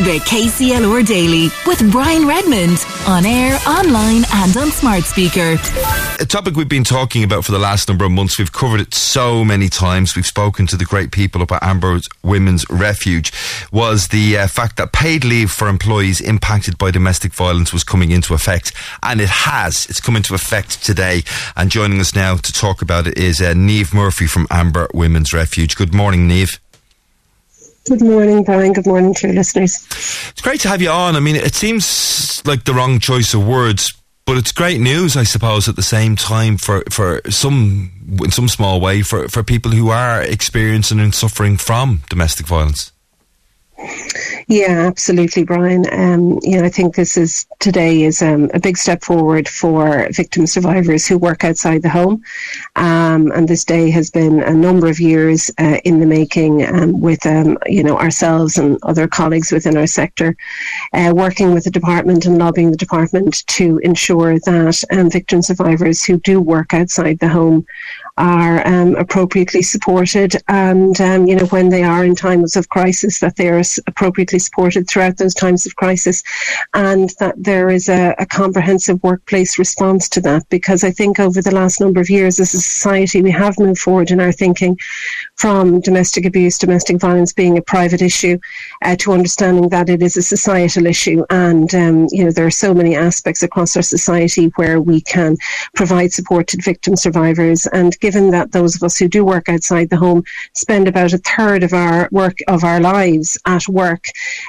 The KCLR Daily with Brian Redmond on air, online, and on smart speaker. A topic we've been talking about for the last number of months. We've covered it so many times. We've spoken to the great people up at Amber Women's Refuge. Was the uh, fact that paid leave for employees impacted by domestic violence was coming into effect, and it has. It's come into effect today. And joining us now to talk about it is uh, Naoimh Murphy from Amber Women's Refuge. Good morning, Naoimh. Good morning, Brian. Good morning to your listeners. It's great to have you on. I mean, it seems like the wrong choice of words, but it's great news, I suppose, at the same time for, for some, in some small way, for, for people who are experiencing and suffering from domestic violence. Yeah, absolutely, Brian. Um, you know, I think this is today is um, a big step forward for victim survivors who work outside the home, um, and this day has been a number of years uh, in the making um, with um, you know ourselves and other colleagues within our sector, uh, working with the department and lobbying the department to ensure that um, victim survivors who do work outside the home are um, appropriately supported and um, you know when they are in times of crisis that they are appropriately supported throughout those times of crisis and that there is a, a, comprehensive workplace response to that. Because I think over the last number of years as a society we have moved forward in our thinking from domestic abuse domestic violence being a private issue uh, to understanding that it is a societal issue and um, you know there are so many aspects across our society where we can provide support to victim survivors and given that those of us who do work outside the home spend about a third of our work of our lives at work,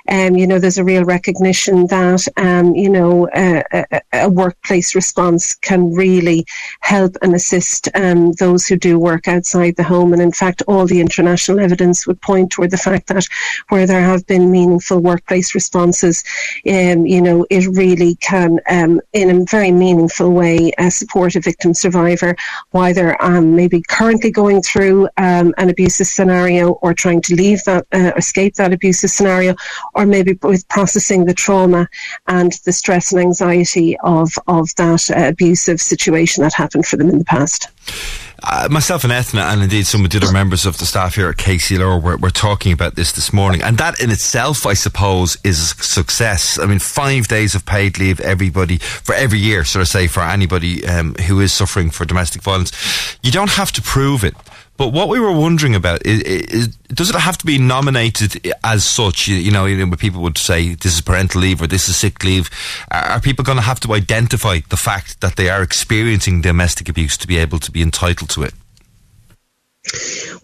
um, you know, there's a real recognition that um, you know a, a, a, workplace response can really help and assist um, those who do work outside the home. And in fact, all the international evidence would point toward the fact that where there have been meaningful workplace responses, um, you know, it really can, um, in a very meaningful way, uh, support a victim survivor, whether um, maybe currently going through um, an abusive scenario or trying to leave that, uh, escape that abusive scenario, or maybe with processing the trauma and the stress and anxiety of, of that uh, abusive situation that happened for them in the past. Uh, myself and Ethna, and indeed some of the other members of the staff here at KCLR, were, were talking about this this morning. And that in itself, I suppose, is a success. I mean, five days of paid leave, everybody, for every year, sort of say, for anybody um, who is suffering for domestic violence. You don't have to prove it. But what we were wondering about is, is, does it have to be nominated as such? You, you know, know, people would say this is parental leave or this is sick leave. Are people going to have to identify the fact that they are experiencing domestic abuse to be able to be entitled to it?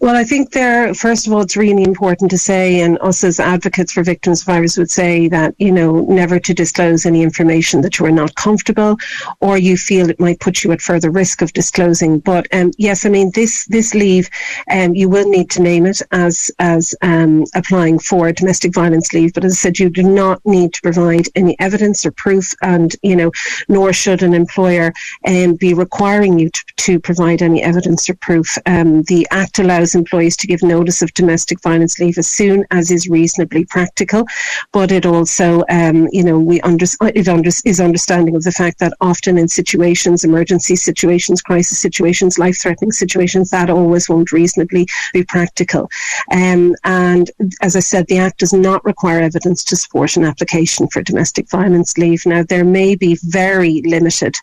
Well, I think there, first of all, it's really important to say, and us as advocates for victims of survivors would say that, you know, never to disclose any information that you are not comfortable or you feel it might put you at further risk of disclosing. But um, yes, I mean, this, this leave, um, you will need to name it as, as um, applying for a domestic violence leave. But as I said, you do not need to provide any evidence or proof, and, you know, nor should an employer um, be requiring you to, to provide any evidence or proof. Um, the Act allows employees to give notice of domestic violence leave as soon as is reasonably practical, but it also, um, you know, we under, it under, is understanding of the fact that often in situations, emergency situations, crisis situations, life-threatening situations, that always won't reasonably be practical. Um, and as I said, the Act does not require evidence to support an application for domestic violence leave. Now, there may be very limited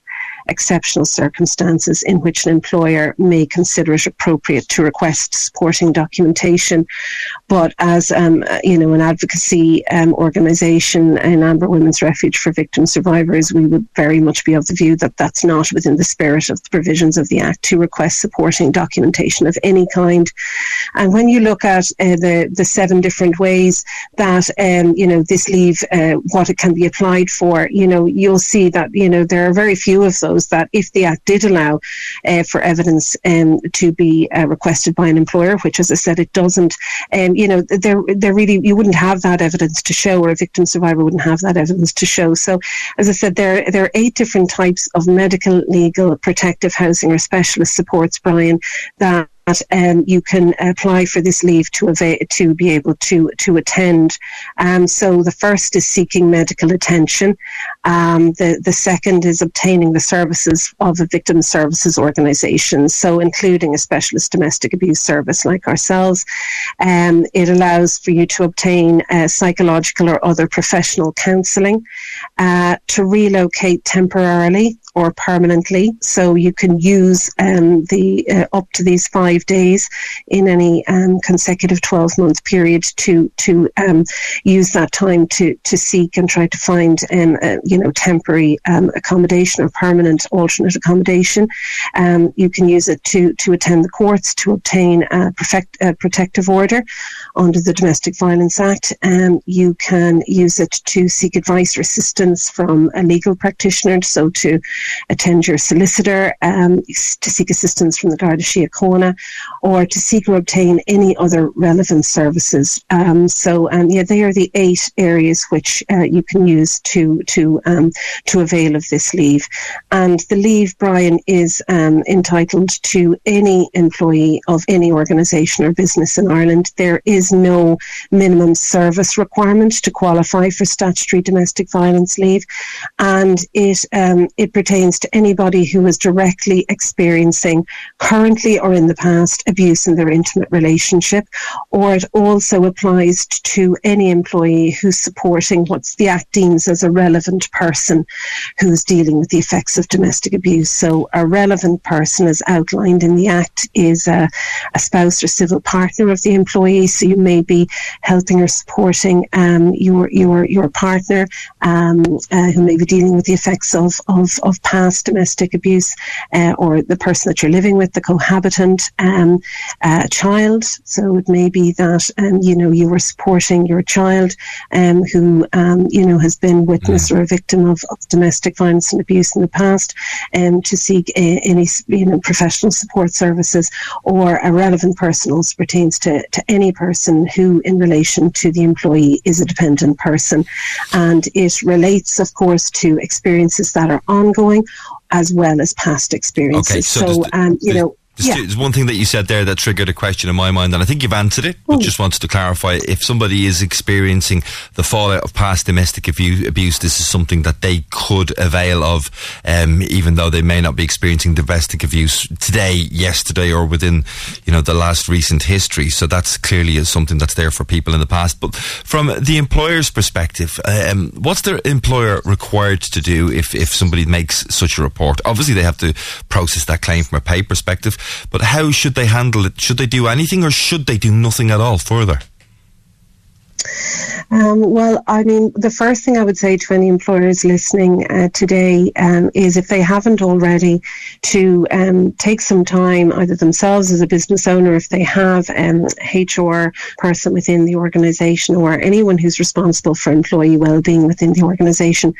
exceptional circumstances in which an employer may consider it appropriate to request supporting documentation. But as um, you know, an advocacy um, organisation in Amber Women's Refuge for victim survivors, we would very much be of the view that that's not within the spirit of the provisions of the Act to request supporting documentation of any kind. And when you look at uh, the the seven different ways that um, you know this leave, uh, what it can be applied for, you know, you'll see that you know there are very few of those that if the Act did allow uh, for evidence um, to be uh, requested by an employer, which, as I said, it doesn't, um, you know, there, there really, you wouldn't have that evidence to show, or a victim survivor wouldn't have that evidence to show. So, as I said, there, there are eight different types of medical, legal, protective housing or specialist supports, Brian, that um, you can apply for this leave to to be able to to attend. Um, so the first is seeking medical attention. Um, the the second is obtaining the services of a victim services organisation. So including a specialist domestic abuse service like ourselves. Um, it allows for you to obtain uh, psychological or other professional counselling, uh, to relocate temporarily or permanently. So you can use um, the uh, up to these five days in any um, consecutive 12 month period to to um, use that time to to seek and try to find um, uh, you know temporary um, accommodation or permanent alternate accommodation. Um, you can use it to to attend the courts to obtain a, perfect, a protective order under the Domestic Violence Act. you can use it to seek advice or assistance from a legal practitioner. So to attend your solicitor, um, to seek assistance from the Garda Síochána, or to seek or obtain any other relevant services. Um, so, um, yeah, they are the eight areas which uh, you can use to to um, to avail of this leave. And the leave, Brian, is um, entitled to any employee of any organisation or business in Ireland. There is no minimum service requirement to qualify for statutory domestic violence leave, and it um, it pertains to anybody who is directly experiencing currently or in the past abuse in their intimate relationship, or it also applies to any employee who's supporting what the Act deems as a relevant person who's dealing with the effects of domestic abuse. So, a relevant person, as outlined in the Act, is a, a spouse or civil partner of the employee. So, you may be helping or supporting um, your your your partner um, uh, who may be dealing with the effects of of, of past domestic abuse, uh, or the person that you're living with, the cohabitant um, uh, child. So it may be that um, you know you were supporting your child um, who um, you know has been witness mm. or a victim of, of, domestic violence and abuse in the past, um, to seek a, any you know professional support services, or a relevant person also pertains to, to any person who, in relation to the employee, is a dependent person, and it relates, of course, to experiences that are ongoing as well as past experiences. Okay, so, so um, you know, yeah. There's one thing that you said there that triggered a question in my mind, and I think you've answered it, but just wanted to clarify. If somebody is experiencing the fallout of past domestic abuse, this is something that they could avail of, um, even though they may not be experiencing domestic abuse today, yesterday, or within, you know, the last recent history. So that's clearly something that's there for people in the past. But from the employer's perspective, um, what's their employer required to do if, if somebody makes such a report? Obviously, they have to process that claim from a pay perspective. But how should they handle it? Should they do anything or should they do nothing at all further? Um, well, I mean, the first thing I would say to any employers listening uh, today um, is if they haven't already, to um, take some time, either themselves as a business owner, if they have an HR person within the organisation, or anyone who's responsible for employee well-being within the organisation,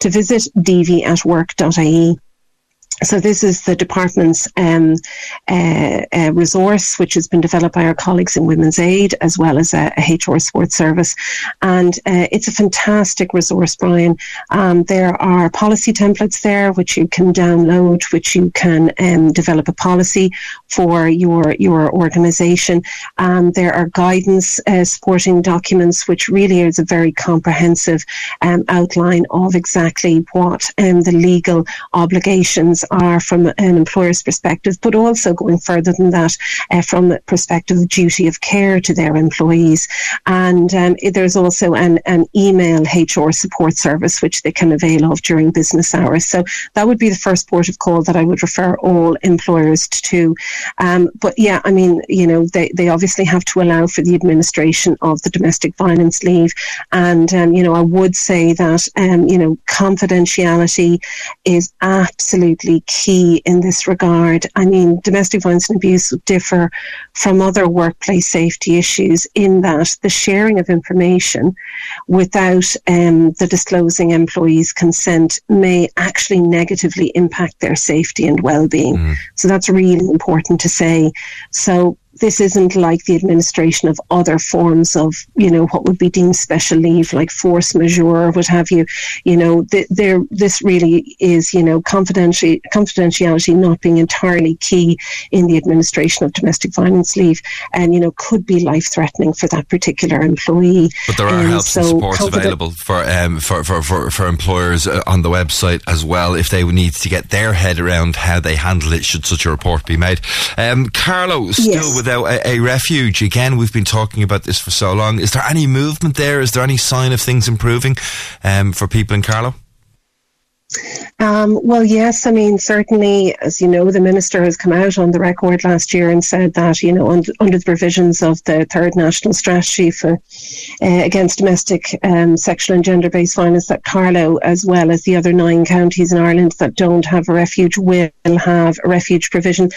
to visit dv@work.ie so this is the department's um, uh, uh, resource, which has been developed by our colleagues in Women's Aid as well as a, a HR support service, and uh, it's a fantastic resource, Brian. Um, there are policy templates there which you can download, which you can um, develop a policy for your your organisation. Um, there are guidance uh, supporting documents, which really is a very comprehensive um, outline of exactly what um, the legal obligations are from an employer's perspective, but also going further than that uh, from the perspective of duty of care to their employees. And um, there's also an, an email HR support service which they can avail of during business hours. So that would be the first port of call that I would refer all employers to. Um, but yeah, I mean, you know, they, they obviously have to allow for the administration of the domestic violence leave. And, um, you know, I would say that, um, you know, confidentiality is absolutely key in this regard. I mean, domestic violence and abuse differ from other workplace safety issues in that the sharing of information without um, the disclosing employee's consent may actually negatively impact their safety and well-being. Mm. So that's really important to say. So this isn't like the administration of other forms of, you know, what would be deemed special leave, like force majeure or what have you. You know, th- there, this really is, you know, confidentiality, confidentiality not being entirely key in the administration of domestic violence leave, and you know, could be life threatening for that particular employee. But there are um, helps so and supports available for, um, for, for, for, for employers uh, on the website as well if they need to get their head around how they handle it should such a report be made. Um, Carlow, still yes. Without a, a, refuge. Again, we've been talking about this for so long. Is there any movement there? Is there any sign of things improving um, for people in Carlow? Um, well, yes, I mean, certainly, as you know, the minister has come out on the record last year and said that, you know, under, under the provisions of the third national strategy for uh, against domestic um, sexual and gender based violence, that Carlow, as well as the other nine counties in Ireland that don't have a refuge, will have a refuge provision.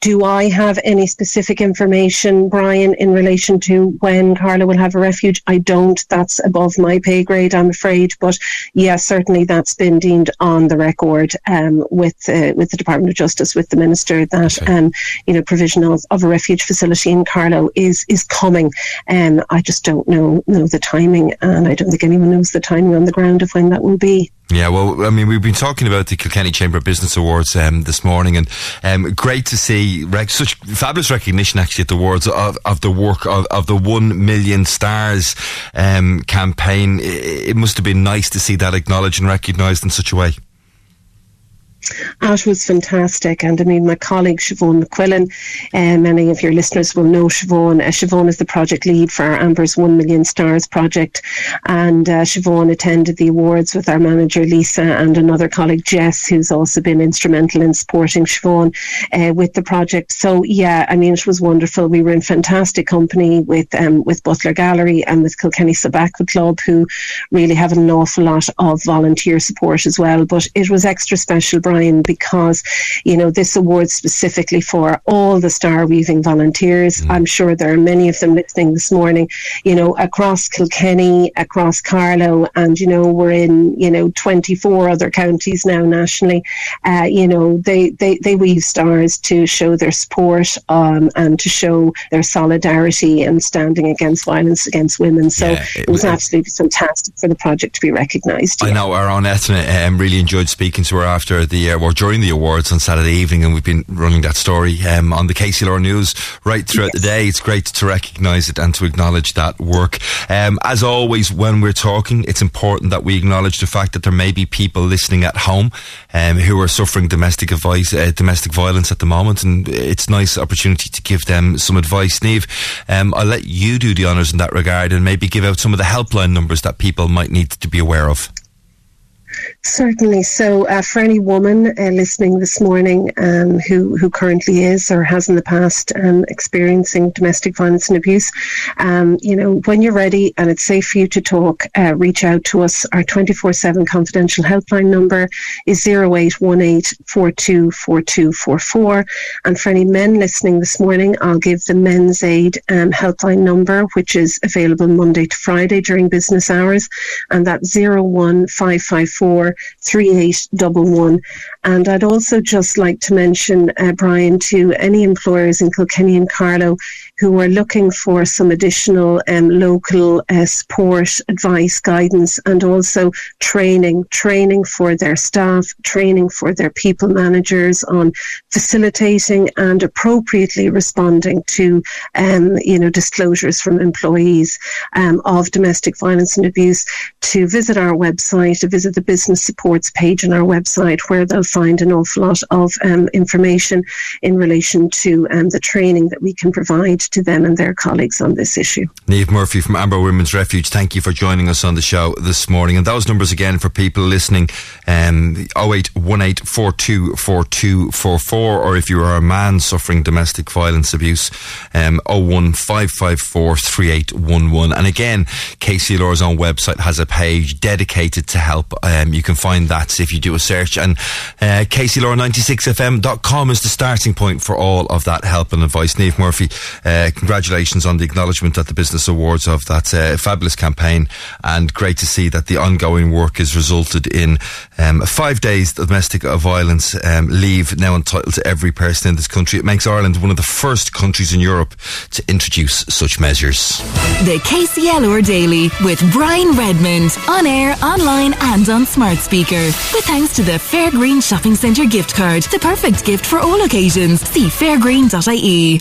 Do I have any specific information, Brian, in relation to when Carlow will have a refuge? I don't. That's above my pay grade, I'm afraid. But yes, certainly that's been deemed on the record um, with uh, with the Department of Justice, with the Minister, that okay. um, you know provision of, of a refuge facility in Carlow is is coming. Um, I just don't know know the timing, and I don't think anyone knows the timing on the ground of when that will be. Yeah, well, I mean, we've been talking about the Kilkenny Chamber of Business Awards um, this morning, and um, great to see rec- such fabulous recognition actually at the awards of, of the work of, of the One Million Stars um, campaign. It, it must have been nice to see that acknowledged and recognised in such a way. That was fantastic. And I mean, my colleague Siobhan McQuillan, uh, many of your listeners will know Siobhan. Uh, Siobhan is the project lead for our Amber's 1 Million Stars project. And uh, Siobhan attended the awards with our manager Lisa and another colleague Jess, who's also been instrumental in supporting Siobhan uh, with the project. So, yeah, I mean, it was wonderful. We were in fantastic company with um, with Butler Gallery and with Kilkenny Sub Aqua Club, who really have an awful lot of volunteer support as well. But it was extra special Brian, because, you know, this award specifically for all the star weaving volunteers. Mm. I'm sure there are many of them listening this morning, you know, across Kilkenny, across Carlow, and, you know, we're in, you know, 24 other counties now nationally. Uh, you know, they, they, they weave stars to show their support um, and to show their solidarity and standing against violence against women. So yeah, it, it, was absolutely fantastic for the project to be recognised. I yeah. know our own um, really enjoyed speaking to her after the the uh, or during the awards on Saturday evening, and we've been running that story um, on the KCLR News right throughout yes. the day. It's great to recognise it and to acknowledge that work. Um, as always, when we're talking, it's important that we acknowledge the fact that there may be people listening at home um, who are suffering domestic advice, uh, domestic violence at the moment, and it's a nice opportunity to give them some advice. Naoimh, um, I'll let you do the honours in that regard and maybe give out some of the helpline numbers that people might need to be aware of. Certainly. So, uh, for any woman uh, listening this morning um, who who currently is or has in the past um, experiencing domestic violence and abuse, um, you know, when you're ready and it's safe for you to talk, uh, reach out to us. Our 24/7 confidential helpline number is 0818 And for any men listening this morning, I'll give the Men's Aid um, helpline number, which is available Monday to Friday during business hours, and that's 01554 3811. And I'd also just like to mention, uh, Brian, to any employers in Kilkenny and Carlow who are looking for some additional um, local uh, support, advice, guidance, and also training, training for their staff, training for their people managers on facilitating and appropriately responding to, um, you know, disclosures from employees um, of domestic violence and abuse. To visit our website, to visit the business supports page on our website, where they'll find an awful lot of um, information in relation to um, the training that we can provide to them and their colleagues on this issue. Naoimh Murphy from Amber Women's Refuge, thank you for joining us on the show this morning. And those numbers again for people listening um, 0818424244, or if you are a man suffering domestic violence abuse, um, 015543811. And again, KCLR's own website has a page dedicated to help. Um, you can find that if you do a search. And uh, KCLR96fm.com is the starting point for all of that help and advice. Naoimh Murphy, uh, uh, congratulations on the acknowledgement at the Business Awards of that uh, fabulous campaign, and great to see that the ongoing work has resulted in um, five days domestic violence um, leave now entitled to every person in this country. It makes Ireland one of the first countries in Europe to introduce such measures. The KCLR Daily with Brian Redmond on air, online, and on smart speaker. With thanks to the Fairgreen Shopping Centre gift card, the perfect gift for all occasions. See fairgreen.ie.